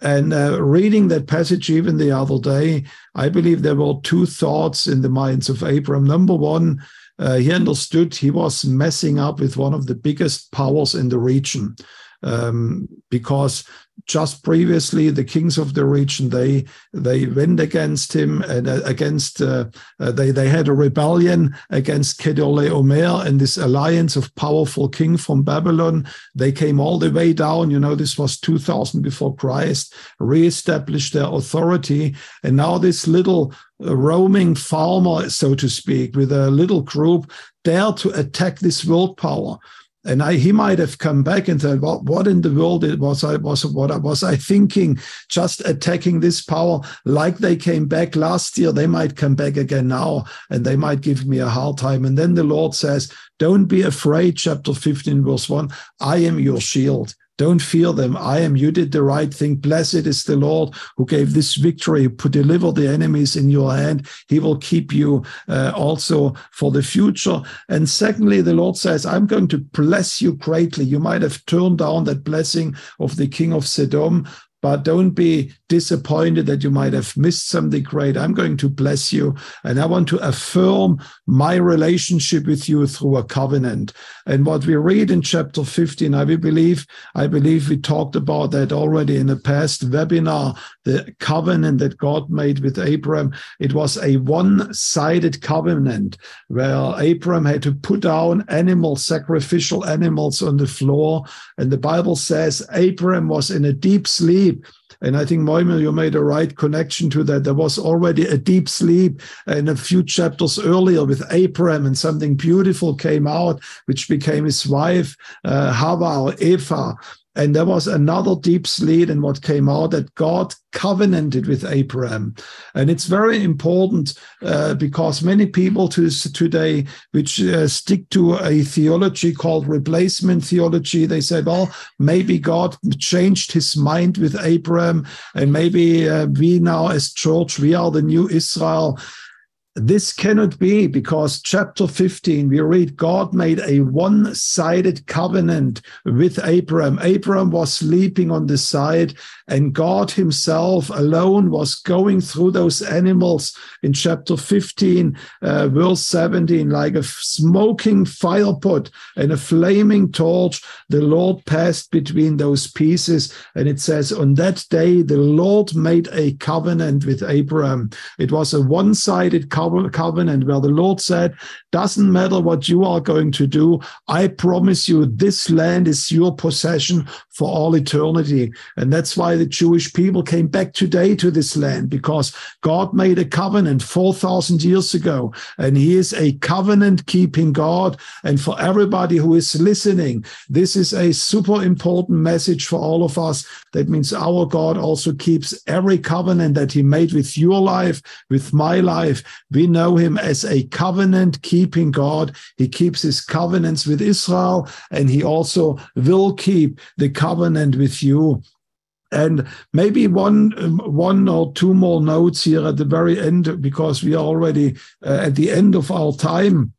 And uh, reading that passage even the other day, I believe there were two thoughts in the minds of Abram. Number one, uh, he understood he was messing up with one of the biggest powers in the region um, because just previously the kings of the region they they went against him and uh, against uh, uh, they they had a rebellion against Chedorlaomer and this alliance of powerful king from Babylon. They came all the way down you know this was 2000 before Christ reestablished their authority. And now this little uh, roaming farmer so to speak with a little group dare to attack this world power and I, he might have come back and said, "What, what in the world was I was what I was I thinking? Just attacking this power like they came back last year. They might come back again now, and they might give me a hard time." And then the Lord says, "Don't be afraid." Chapter fifteen, verse one: "I am your shield." Don't fear them. I am. You did the right thing. Blessed is the Lord who gave this victory to deliver the enemies in your hand. He will keep you uh, also for the future. And secondly, the Lord says, I'm going to bless you greatly. You might have turned down that blessing of the king of Sodom, but don't be disappointed that you might have missed something great. I'm going to bless you and I want to affirm my relationship with you through a covenant. And what we read in chapter 15, I believe, I believe we talked about that already in the past webinar, the covenant that God made with Abram. It was a one-sided covenant where Abram had to put down animals, sacrificial animals on the floor. And the Bible says Abram was in a deep sleep sleep. And I think Mojmir, you made a right connection to that. There was already a deep sleep in a few chapters earlier with Abraham, and something beautiful came out, which became his wife, uh, Hava or Eva. And there was another deep sleep in what came out that God covenanted with Abraham. And it's very important uh, because many people to, today, which uh, stick to a theology called replacement theology, they say, well, maybe God changed his mind with Abraham, and maybe uh, we now as church, we are the new Israel. This cannot be because chapter 15, we read God made a one sided covenant with Abraham. Abraham was sleeping on the side, and God himself alone was going through those animals in chapter 15, uh, verse 17, like a smoking fire pot and a flaming torch. The Lord passed between those pieces. And it says, On that day, the Lord made a covenant with Abraham. It was a one sided covenant covenant where the Lord said, doesn't matter what you are going to do. I promise you this land is your possession for all eternity. And that's why the Jewish people came back today to this land because God made a covenant 4,000 years ago. And he is a covenant keeping God. And for everybody who is listening, this is a super important message for all of us. That means our God also keeps every covenant that he made with your life, with my life. We know him as a covenant keeping God. He keeps his covenants with Israel and he also will keep the covenant with you. And maybe one one or two more notes here at the very end, because we are already uh, at the end of our time.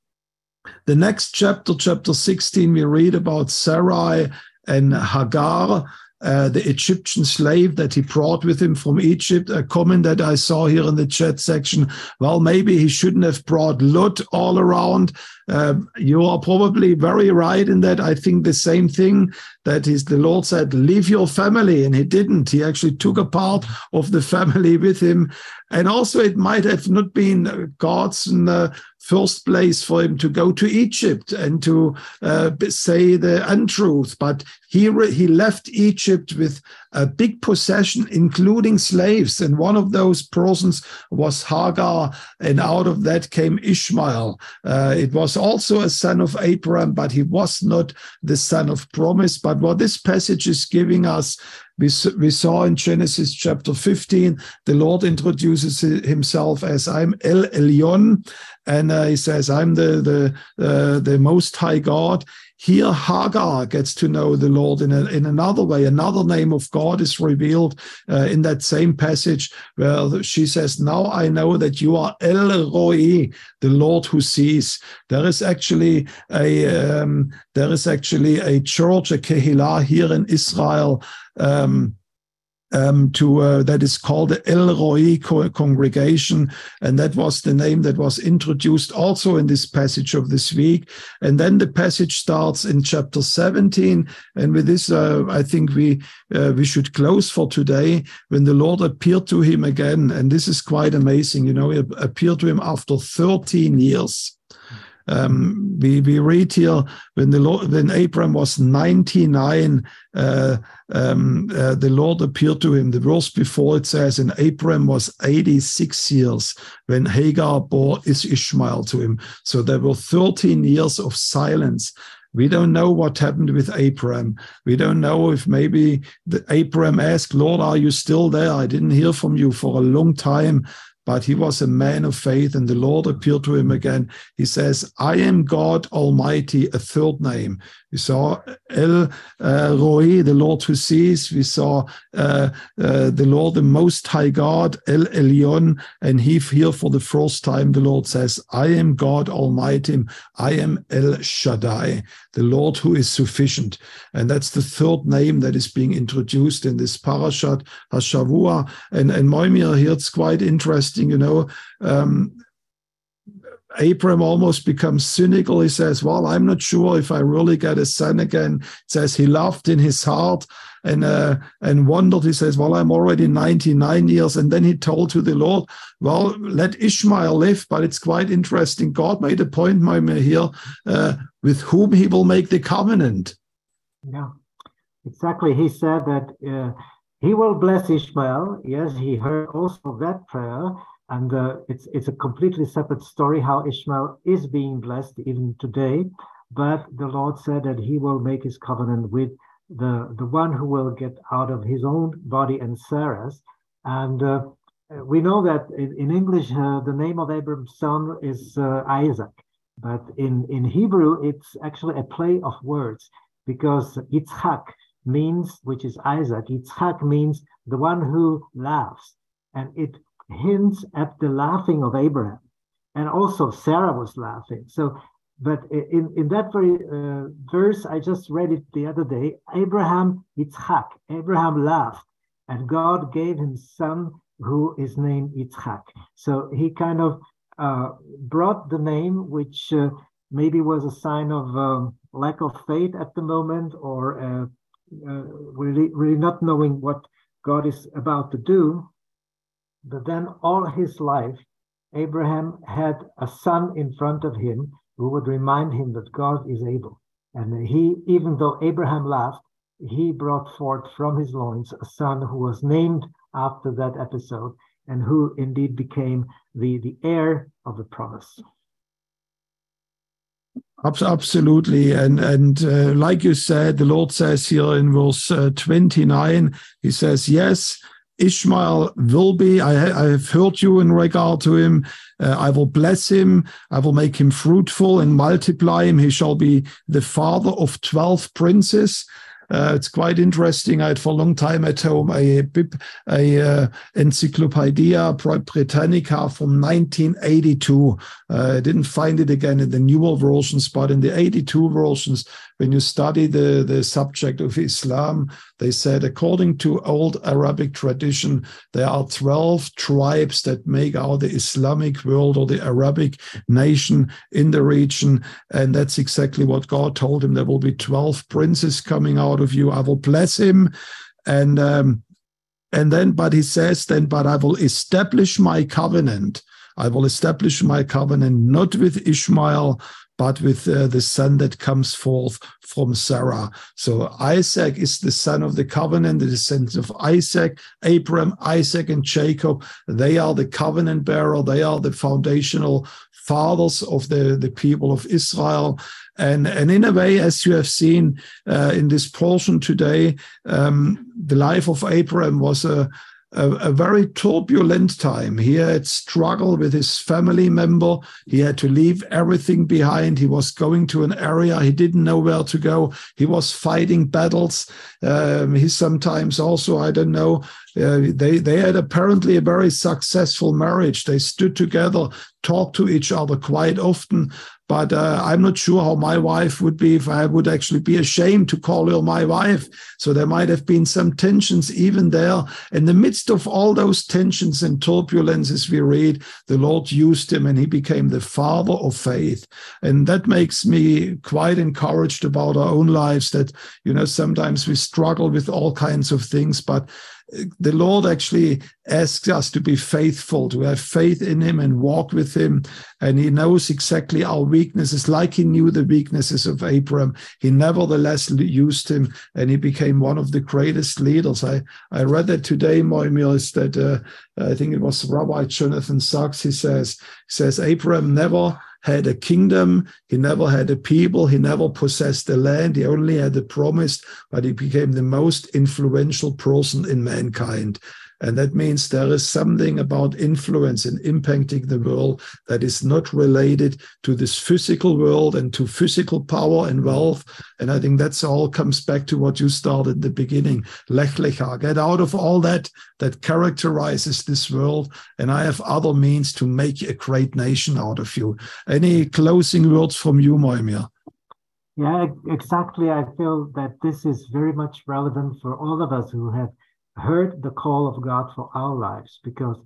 The next chapter, chapter 16, we read about Sarai and Hagar, uh, the Egyptian slave that he brought with him from Egypt. A comment that I saw here in the chat section. Well, maybe he shouldn't have brought Lot all around. Uh, you are probably very right in that. I think the same thing that is the Lord said, leave your family. And he didn't. He actually took a part of the family with him. And also it might have not been God's uh, first place for him to go to Egypt and to uh, say the untruth. But he, he left Egypt with a big possession, including slaves. And one of those persons was Hagar. And out of that came Ishmael. Uh, it was also a son of Abraham, but he was not the son of promise. But what this passage is giving us we, we saw in Genesis chapter 15, the Lord introduces himself as I'm El Elyon, and uh, he says, I'm the, the, uh, the Most High God. Here, Hagar gets to know the Lord in, a, in another way. Another name of God is revealed uh, in that same passage where she says, Now I know that you are El Roi, the Lord who sees. There is actually a um, there is actually a church, a Kehillah here in Israel. Um, um, to uh, that is called the El Roi congregation, and that was the name that was introduced also in this passage of this week. And then the passage starts in chapter 17, and with this, uh, I think we uh, we should close for today. When the Lord appeared to him again, and this is quite amazing, you know, he appeared to him after 13 years. Um, we, we read here when the Lord, when Abram was 99, uh, um, uh, the Lord appeared to him. The verse before it says, and Abram was 86 years when Hagar bore Ishmael to him. So there were 13 years of silence. We don't know what happened with Abram. We don't know if maybe the Abram asked, Lord, are you still there? I didn't hear from you for a long time but he was a man of faith and the Lord appeared to him again. He says, I am God Almighty, a third name. We saw El uh, the Lord who sees. We saw uh, uh, the Lord, the Most High God, El Elyon. And he, here for the first time, the Lord says, I am God Almighty. I am El Shaddai, the Lord who is sufficient. And that's the third name that is being introduced in this parashat, Hashavua. And, and Mojmir here, it's quite interesting, you know. Um, Abram almost becomes cynical. He says, Well, I'm not sure if I really get a son again. It says he laughed in his heart and uh, and wondered. He says, Well, I'm already 99 years. And then he told to the Lord, Well, let Ishmael live. But it's quite interesting. God made a point, Mojmir, here uh, with whom he will make the covenant. Yeah, exactly. He said that uh, he will bless Ishmael. Yes, he heard also that prayer and uh, it's it's a completely separate story how Ishmael is being blessed even today. But the Lord said that He will make His covenant with the the one who will get out of his own body and Sarah's. And uh, we know that in, in English uh, the name of Abraham's son is uh, Isaac, but in in Hebrew it's actually a play of words because Yitzhak means, which is Isaac, Yitzhak means the one who laughs, and it hints at the laughing of Abraham. And also Sarah was laughing. So, but in, in that very uh, verse, I just read it the other day Abraham, Yitzhak, Abraham laughed, and God gave him son who is named Yitzhak. So he kind of uh, brought the name, which uh, maybe was a sign of um, lack of faith at the moment, or uh, uh, really, really not knowing what God is about to do. But then all his life, Abraham had a son in front of him who would remind him that God is able. And he, even though Abraham laughed, he brought forth from his loins a son who was named after that episode and who indeed became the, the heir of the promise. Absolutely, and and uh, like you said, the Lord says here in verse uh, twenty nine, He says, "Yes, Ishmael will be. I, I, have heard you in regard to him. Uh, I will bless him. I will make him fruitful and multiply him. He shall be the father of twelve princes." Uh, it's quite interesting. I had for a long time at home a, a uh, Encyclopedia Britannica from 1982. Uh, I didn't find it again in the newer versions, but in the 82 versions, when you study the, the subject of Islam, they said, according to old Arabic tradition, there are 12 tribes that make out the Islamic world or the Arabic nation in the region. And that's exactly what God told him. There will be 12 princes coming out of you. I will bless him. And, um, and then, but he says, then, but I will establish my covenant. I will establish my covenant not with Ishmael, but with uh, the son that comes forth from Sarah. So Isaac is the son of the covenant, the descendants of Isaac, Abraham, Isaac, and Jacob. They are the covenant bearer. They are the foundational fathers of the, the people of Israel. And, and in a way, as you have seen uh, in this portion today, um, the life of Abraham was a, a, a, very turbulent time. He had struggled with his family member. He had to leave everything behind. He was going to an area he didn't know where to go. He was fighting battles. Um, he sometimes also, I don't know, uh, they they had apparently a very successful marriage. They stood together, talked to each other quite often. But uh, I'm not sure how my wife would be if I would actually be ashamed to call her my wife. So there might have been some tensions even there. In the midst of all those tensions and turbulences, we read the Lord used him and he became the father of faith. And that makes me quite encouraged about our own lives that, you know, sometimes we struggle with all kinds of things, but the Lord actually asks us to be faithful, to have faith in Him and walk with Him. And He knows exactly our weaknesses, like He knew the weaknesses of Abraham. He nevertheless used him and he became one of the greatest leaders. I, I read that today, Mojmir, is that uh, I think it was Rabbi Jonathan Sacks. He says, he says, Abraham never had a kingdom. He never had a people. He never possessed a land. He only had a promise, but he became the most influential person in mankind. And that means there is something about influence and impacting the world that is not related to this physical world and to physical power and wealth. And I think that's all comes back to what you started at the beginning. Lech lecha, get out of all that that characterizes this world. And I have other means to make a great nation out of you. Any closing words from you, Mojmir? Yeah, exactly. I feel that this is very much relevant for all of us who have heard the call of God for our lives because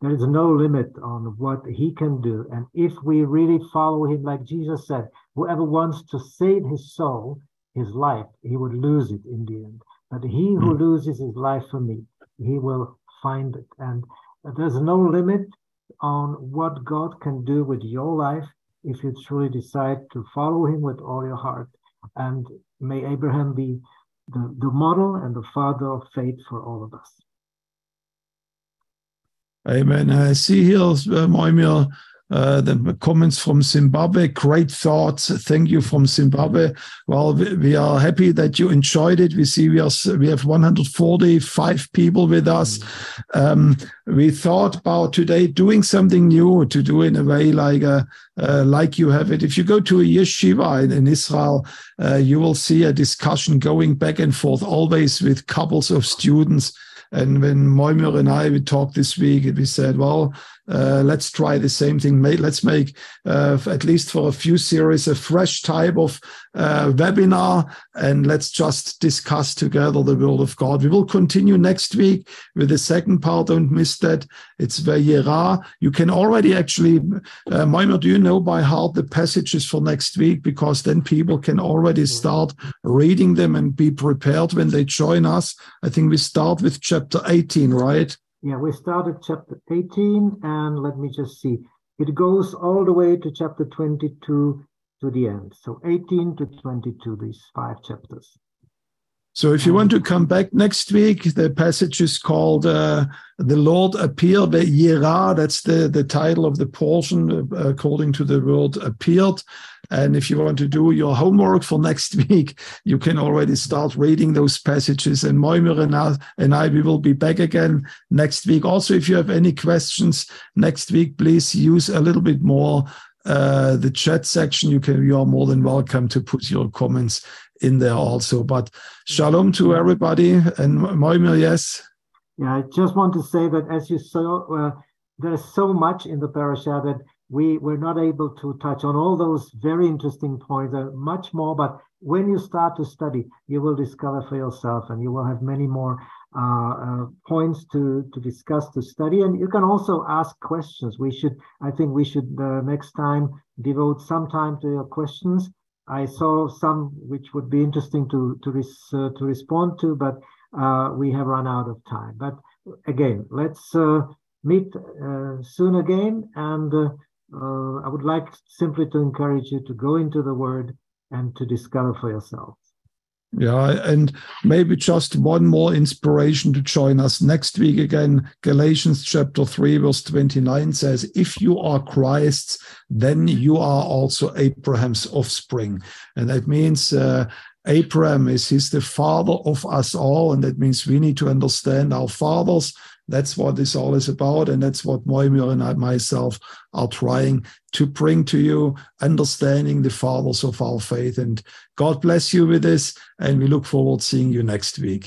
there is no limit on what he can do. And if we really follow him, like Jesus said, whoever wants to save his soul, his life, he would lose it in the end. But he who hmm. loses his life for me, he will find it. And there's no limit on what God can do with your life if you truly decide to follow him with all your heart. And may Abraham be the, the model and the father of faith for all of us. Amen. I see here, uh, uh, the comments from Zimbabwe. Great thoughts. Thank you from Zimbabwe. Well, we, we, are happy that you enjoyed it. We see we are we have 145 people with us. Um, we thought about today doing something new to do in a way like a, uh, uh, like you have it. If you go to a yeshiva in, in Israel, uh, you will see a discussion going back and forth, always with couples of students. And when Mojmir and I we talked this week, we said, well, uh, let's try the same thing. Let's make, uh, at least for a few series, a fresh type of uh, webinar, and let's just discuss together the Word of God. We will continue next week with the second part. Don't miss that. It's Vayera. You can already actually, uh, Mojmir, do you know by heart the passages for next week? Because then people can already start reading them and be prepared when they join us. I think we start with chapter 18, right? Yeah, we started chapter 18, and let me just see. It goes all the way to chapter 22 to the end. So 18 to 22, these five chapters. So if you want to come back next week, the passage is called uh, "The Lord Appeared." That's the the title of the portion uh, according to the word appeared. And if you want to do your homework for next week, you can already start reading those passages. And Mojmir and I, and I, we will be back again next week. Also, if you have any questions next week, please use a little bit more uh, the chat section. You can you are more than welcome to put your comments in there also. But shalom to everybody and Mojmir, yes. Yeah, I just want to say that as you saw, uh, there's so much in the parasha that we were not able to touch on all those very interesting points. Uh, much more, but when you start to study, you will discover for yourself, and you will have many more uh, uh, points to to discuss to study. And you can also ask questions. We should, I think, we should uh, next time devote some time to your questions I saw some which would be interesting to to, res, uh, to respond to, but uh, we have run out of time. But again, let's uh, meet uh, soon again, and uh, uh, I would like simply to encourage you to go into the Word and to discover for yourself. Yeah, and maybe just one more inspiration to join us next week again. Galatians chapter 3, verse 29 says, If you are Christ's, then you are also Abraham's offspring. And that means uh, Abraham is he's the father of us all. And that means we need to understand our fathers that's what this all is about. And that's what Mojmir and I myself are trying to bring to you, understanding the fathers of our faith. And God bless you with this. And we look forward seeing you next week.